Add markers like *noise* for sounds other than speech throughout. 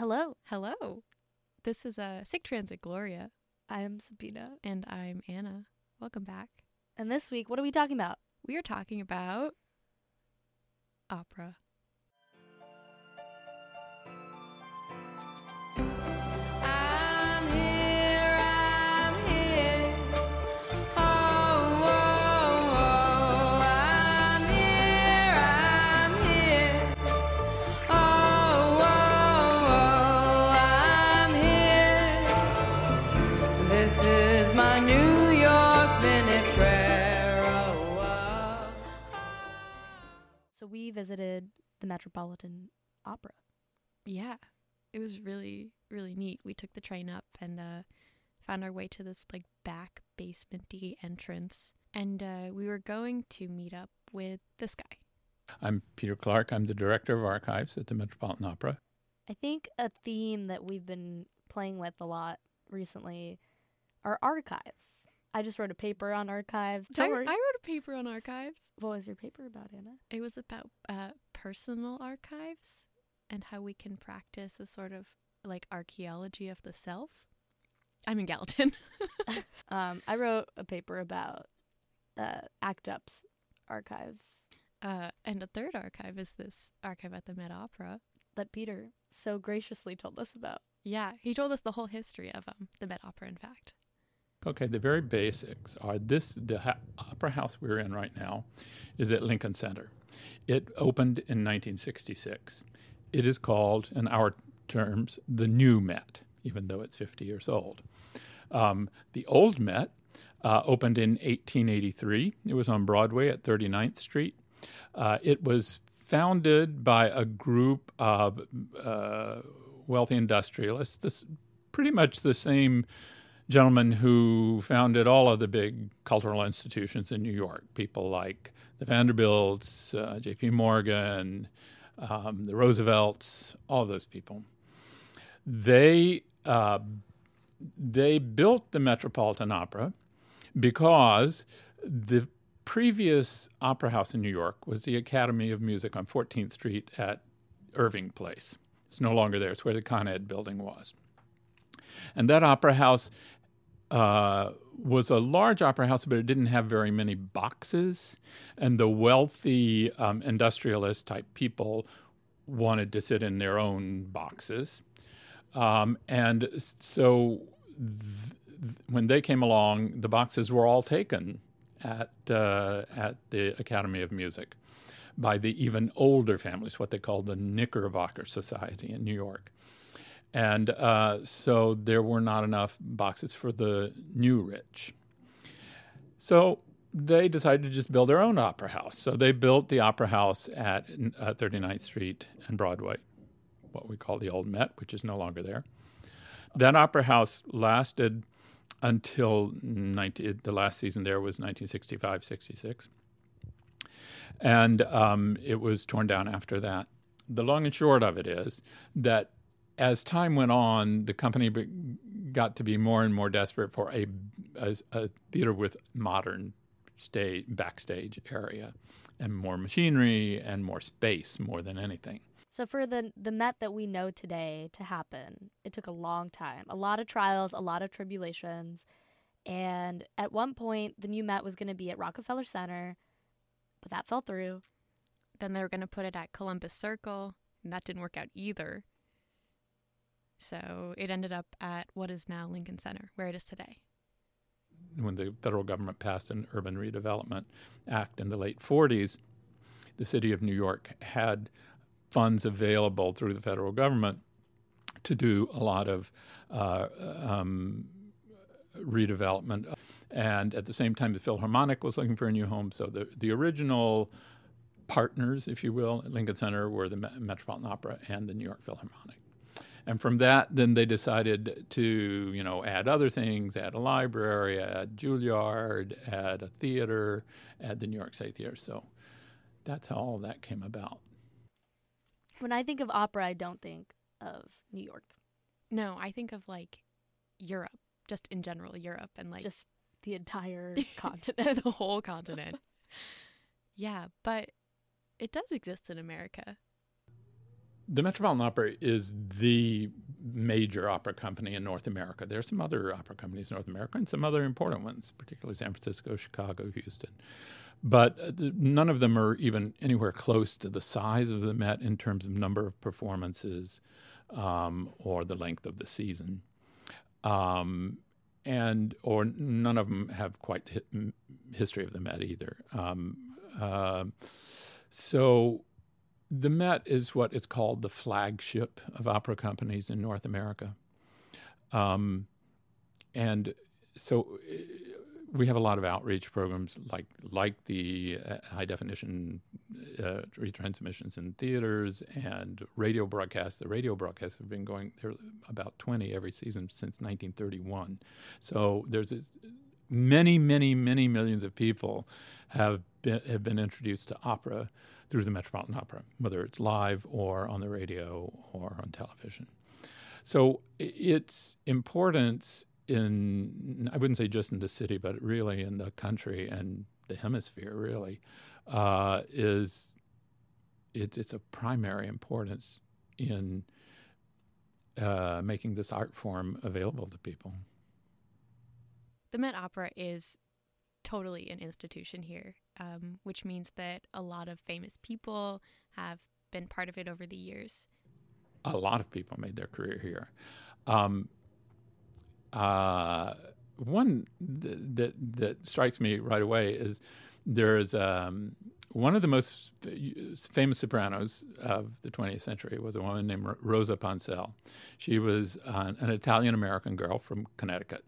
Hello, Hello. This is uh, Sick Transit Gloria, I am Sabina. and I'm Anna. Welcome back. And this week, what are we talking about? We are talking about opera. The Metropolitan Opera. Yeah, it was really, really neat. We took the train up and uh, found our way to this like back basementy entrance, and uh, we were going to meet up with this guy. I'm Peter Clark. I'm the director of archives at the Metropolitan Opera. I think a theme that we've been playing with a lot recently are archives. I just wrote a paper on archives. I, I wrote a paper on archives. what was your paper about, Anna? It was about uh, personal archives and how we can practice a sort of like archaeology of the self. I'm in Gallatin. *laughs* *laughs* Um, I wrote a paper about uh, ACT UP's archives Uh, and a third archive is this archive at the Met Opera. that Peter so graciously told us about. Yeah, he told us the whole history of um, the Met Opera, in fact. Okay, the very basics are this the ha- opera house we're in right now is at Lincoln Center. It opened in 1966. It is called, in our terms, the new Met, even though it's 50 years old. Um, the old Met uh, opened in 1883. It was on Broadway at 39th Street. Uh, it was founded by a group of uh, wealthy industrialists, this, pretty much the same gentleman who founded all of the big cultural institutions in New York. People like the Vanderbilts, uh, J.P. Morgan, um, the Roosevelts, all those people. They uh, they built the Metropolitan Opera because the previous opera house in New York was the Academy of Music on 14th Street at Irving Place. It's no longer there. It's where the Con Ed building was. And that opera house uh, was a large opera house, but it didn't have very many boxes. And the wealthy um, industrialist type people wanted to sit in their own boxes. Um, and so th- th- when they came along, the boxes were all taken at, uh, at the Academy of Music by the even older families, what they called the Knickerbocker Society in New York. And uh, so there were not enough boxes for the new rich. So they decided to just build their own opera house. So they built the opera house at uh, 39th Street and Broadway, what we call the Old Met, which is no longer there. That opera house lasted until 19, the last season there was 1965 66. And um, it was torn down after that. The long and short of it is that as time went on, the company got to be more and more desperate for a, a, a theater with modern stage, backstage area and more machinery and more space more than anything. So for the the Met that we know today to happen, it took a long time, a lot of trials, a lot of tribulations, and at one point the new Met was going to be at Rockefeller Center, but that fell through. Then they were going to put it at Columbus Circle, and that didn't work out either. So it ended up at what is now Lincoln Center, where it is today. when the federal government passed an urban redevelopment act in the late 40s, the city of New York had funds available through the federal government to do a lot of uh, um, redevelopment. And at the same time, the Philharmonic was looking for a new home. So the, the original partners, if you will, at Lincoln Center were the Me- Metropolitan Opera and the New York Philharmonic. And from that, then they decided to, you know, add other things, add a library, add Juilliard, add a theater, add the New York State Theater. So that's how all that came about. When I think of opera, I don't think of New York. No, I think of like Europe, just in general, Europe and like just the entire *laughs* continent. the whole continent. Yeah, but it does exist in America. The Metropolitan Opera is the major opera company in North America. There are some other opera companies in North America and some other important ones, particularly San Francisco, Chicago, Houston. But uh, none of them are even anywhere close to the size of the Met in terms of number of performances um, or the length of the season. Um, and or none of them have quite the history of the Met either. Um, uh, so the Met is what is called the flagship of opera companies in North America. Um, and so uh, we have a lot of outreach programs like like the uh, high definition uh, retransmissions in theaters and radio broadcasts. The radio broadcasts have been going there about 20 every season since 1931. So there's many, many, many millions of people have been have been introduced to opera through the Metropolitan Opera, whether it's live or on the radio or on television. So its importance in, I wouldn't say just in the city, but really in the country and the hemisphere, really, uh, is it, it's a primary importance in uh, making this art form available to people. The Met Opera is totally an institution here, um, which means that a lot of famous people have been part of it over the years. a lot of people made their career here. Um, uh, one th- that that strikes me right away is there's um, one of the most famous sopranos of the 20th century was a woman named Ro- Rosa Ponselle. She was an Italian American girl from Connecticut.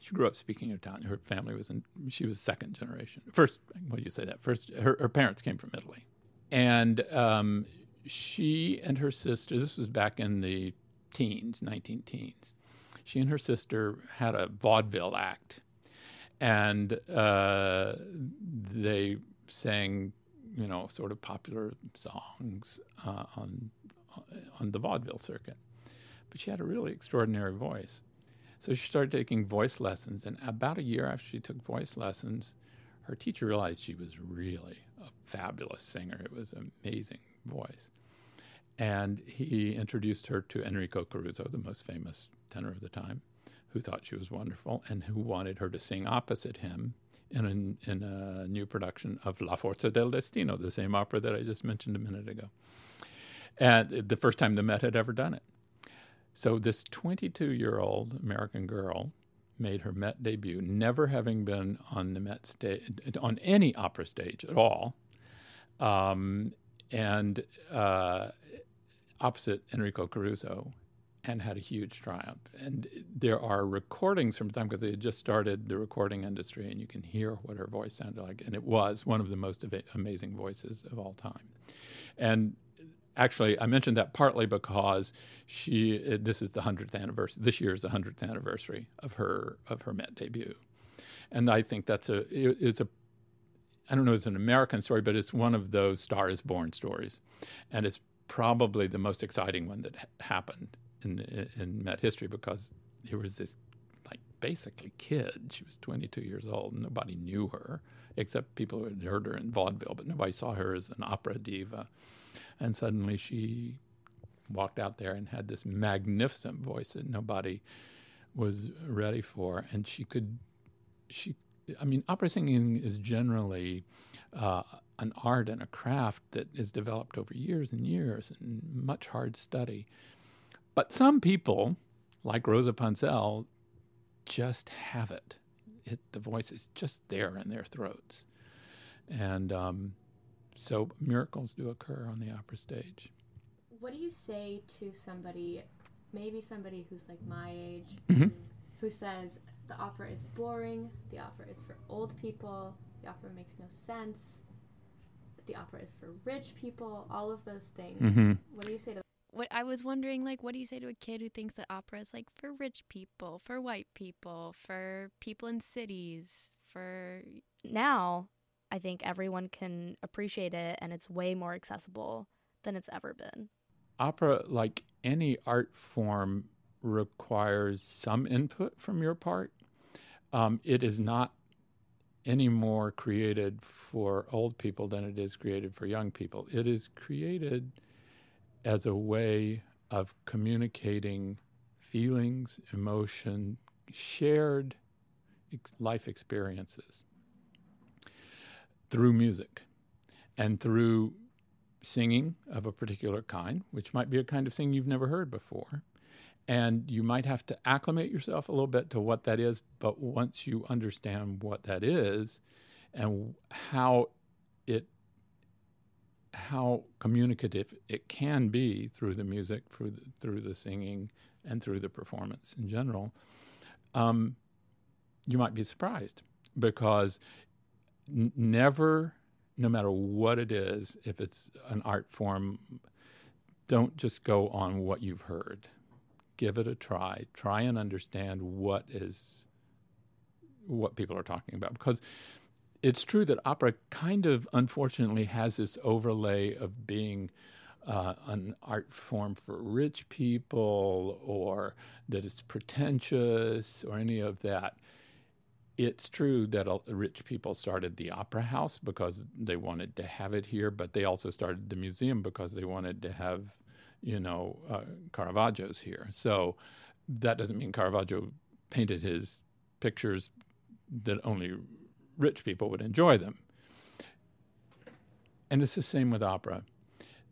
She grew up speaking Italian. Her family was in. She was second generation. First, what do you say that? First, her, her parents came from Italy, and um, she and her sister. This was back in the teens, 19 teens. She and her sister had a vaudeville act, and uh, they sang, you know, sort of popular songs uh, on on the vaudeville circuit. But she had a really extraordinary voice. So she started taking voice lessons, and about a year after she took voice lessons, her teacher realized she was really a fabulous singer. It was an amazing voice. And he introduced her to Enrico Caruso, the most famous tenor of the time, who thought she was wonderful and who wanted her to sing opposite him in a, in a new production of La Forza del Destino, the same opera that I just mentioned a minute ago. And the first time the Met had ever done it. So this 22 year old American girl made her Met debut, never having been on the Met stage, on any opera stage at all, um, and uh, opposite Enrico Caruso, and had a huge triumph. And there are recordings from the time because they had just started the recording industry, and you can hear what her voice sounded like, and it was one of the most ava- amazing voices of all time. And actually, I mentioned that partly because she this is the hundredth anniversary. This year is the hundredth anniversary of her of her Met debut, and I think that's a it- it's a I don't know it's an American story, but it's one of those Star is Born stories, and it's probably the most exciting one that ha- happened in, in in Met history because there was this like basically kid. She was 22 years old. Nobody knew her except people who had heard her in vaudeville, but nobody saw her as an opera diva. And suddenly she walked out there and had this magnificent voice that nobody was ready for. And she could, she, I mean, opera singing is generally uh, an art and a craft that is developed over years and years and much hard study. But some people, like Rosa Ponselle, just have it. It the voice is just there in their throats, and um, so miracles do occur on the opera stage. What do you say to somebody, maybe somebody who's like my age, Mhm. who says the opera is boring, the opera is for old people, the opera makes no sense, the opera is for rich people, all of those things? Mhm. What do you say to What I was wondering, like, what do you say to a kid who thinks that opera is like for rich people, for white people, for people in cities, for Now, I think everyone can appreciate it and it's way more accessible than it's ever been. Opera, like any art form, requires some input from your part. Um, it is not any more created for old people than it is created for young people. It is created as a way of communicating feelings, emotion, shared ex- life experiences through music and through singing of a particular kind, which might be a kind of singing you've never heard before. And you might have to acclimate yourself a little bit to what that is, but once you understand what that is and how it how communicative it can be through the music, through the, through the singing, and through the performance in general, um, you might be surprised because n- never, no matter what it is, if it's an art form, don't just go on what you've heard. Give it a try. Try and understand what is what people are talking about because it's true that opera kind of unfortunately has this overlay of being uh, an art form for rich people or that it's pretentious or any of that. It's true that rich people started the opera house because they wanted to have it here, but they also started the museum because they wanted to have, you know, uh, Caravaggio's here. So that doesn't mean Caravaggio painted his pictures that only rich people would enjoy them. And it's the same with opera.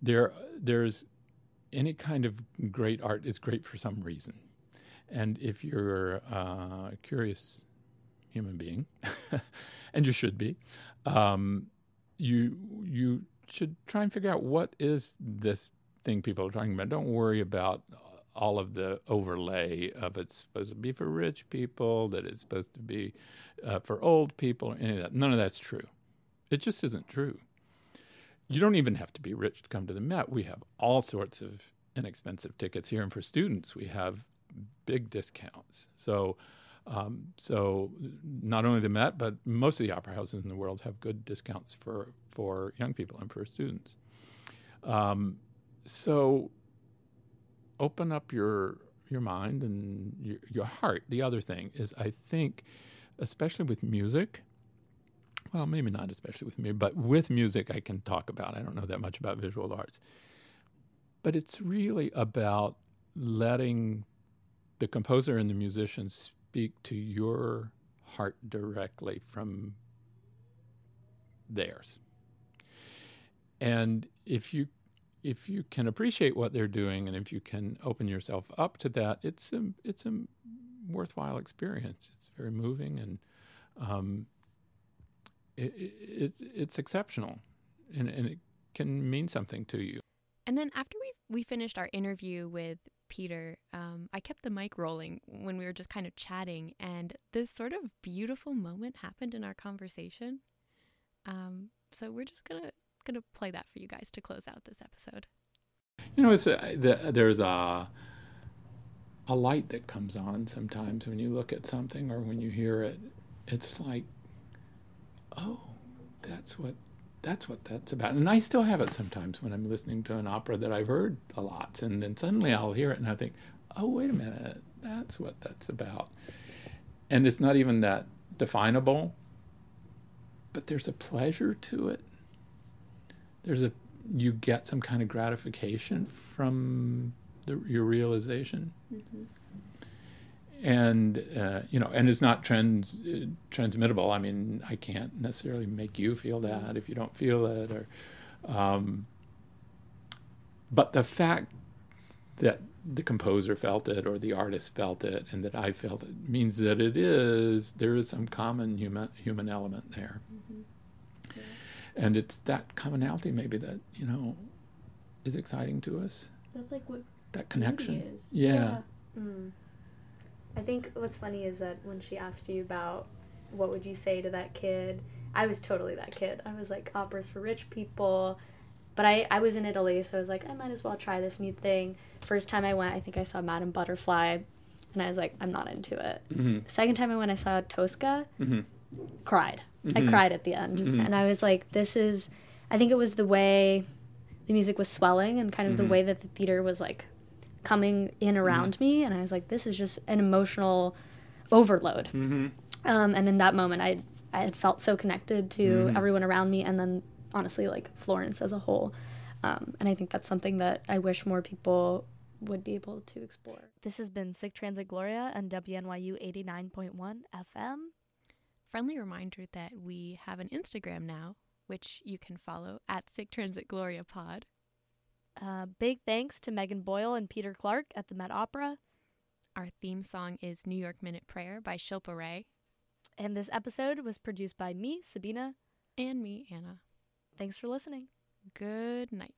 There, there's any kind of great art is great for some reason. And if you're uh, curious human being, *laughs* and you should be, um, you you should try and figure out what is this thing people are talking about. Don't worry about all of the overlay of it's supposed to be for rich people, that it's supposed to be uh, for old people, or any of that. None of that's true. It just isn't true. You don't even have to be rich to come to the Met. We have all sorts of inexpensive tickets here, and for students, we have big discounts. So, um, so not only the Met, but most of the opera houses in the world have good discounts for for young people and for students. Um, so open up your your mind and your, your heart. The other thing is, I think, especially with music. Well, maybe not especially with me, but with music, I can talk about. I don't know that much about visual arts, but it's really about letting the composer and the musician speak to your heart directly from theirs. And if you if you can appreciate what they're doing and if you can open yourself up to that, it's a it's a worthwhile experience. It's very moving and um, it, it, it's exceptional, and, and it can mean something to you. And then after we we finished our interview with Peter, um, I kept the mic rolling when we were just kind of chatting, and this sort of beautiful moment happened in our conversation. Um, so we're just gonna gonna play that for you guys to close out this episode. You know, it's a, the, there's a a light that comes on sometimes when you look at something or when you hear it. It's like, oh, that's what that's what that's about. And I still have it sometimes when I'm listening to an opera that I've heard a lot, and then suddenly I'll hear it and I think, oh, wait a minute, that's what that's about. And it's not even that definable, but there's a pleasure to it. There's a you get some kind of gratification from the, your realization. Mm-hmm. And uh, you know, and it's not trans uh, transmittable. I mean, I can't necessarily make you feel that if you don't feel it, or. Um, but the fact that the composer felt it or the artist felt it and that I felt it means that it is there is some common human human element there. Mm-hmm. Yeah. And it's that commonality maybe that, you know, is exciting to us. That's like what That connection. is. Yeah. Mm. I think what's funny is that when she asked you about what would you say to that kid, I was totally that kid. I was like, opera's for rich people. But I, I was in Italy, so I was like, I might as well try this new thing. First time I went, I think I saw Madame Butterfly, and I was like, I'm not into it. hmm Second time I went, I saw Tosca, hmm cried. I Mhm. cried at the end. Mhm. And I was like, this is, I think it was the way the music was swelling and kind of the way that the theater was like coming in around me. And I was like, this is just an emotional overload. hmm Um, and in that moment, I, I had felt so connected to Mhm. everyone around me. And then honestly, like Florence as a whole. Um, and I think that's something that I wish more people would be able to explore. This has been Sick Transit Gloria on WNYU 89.1 FM. Friendly reminder that we have an Instagram now, which you can follow at Sick Transit Gloria Pod. Uh, big thanks to Megan Boyle and Peter Clark at the Met Opera. Our theme song is New York Minute Prayer by Shilpa Ray And this episode was produced by me, Sabina. and me, Anna. Thanks for listening. Good night.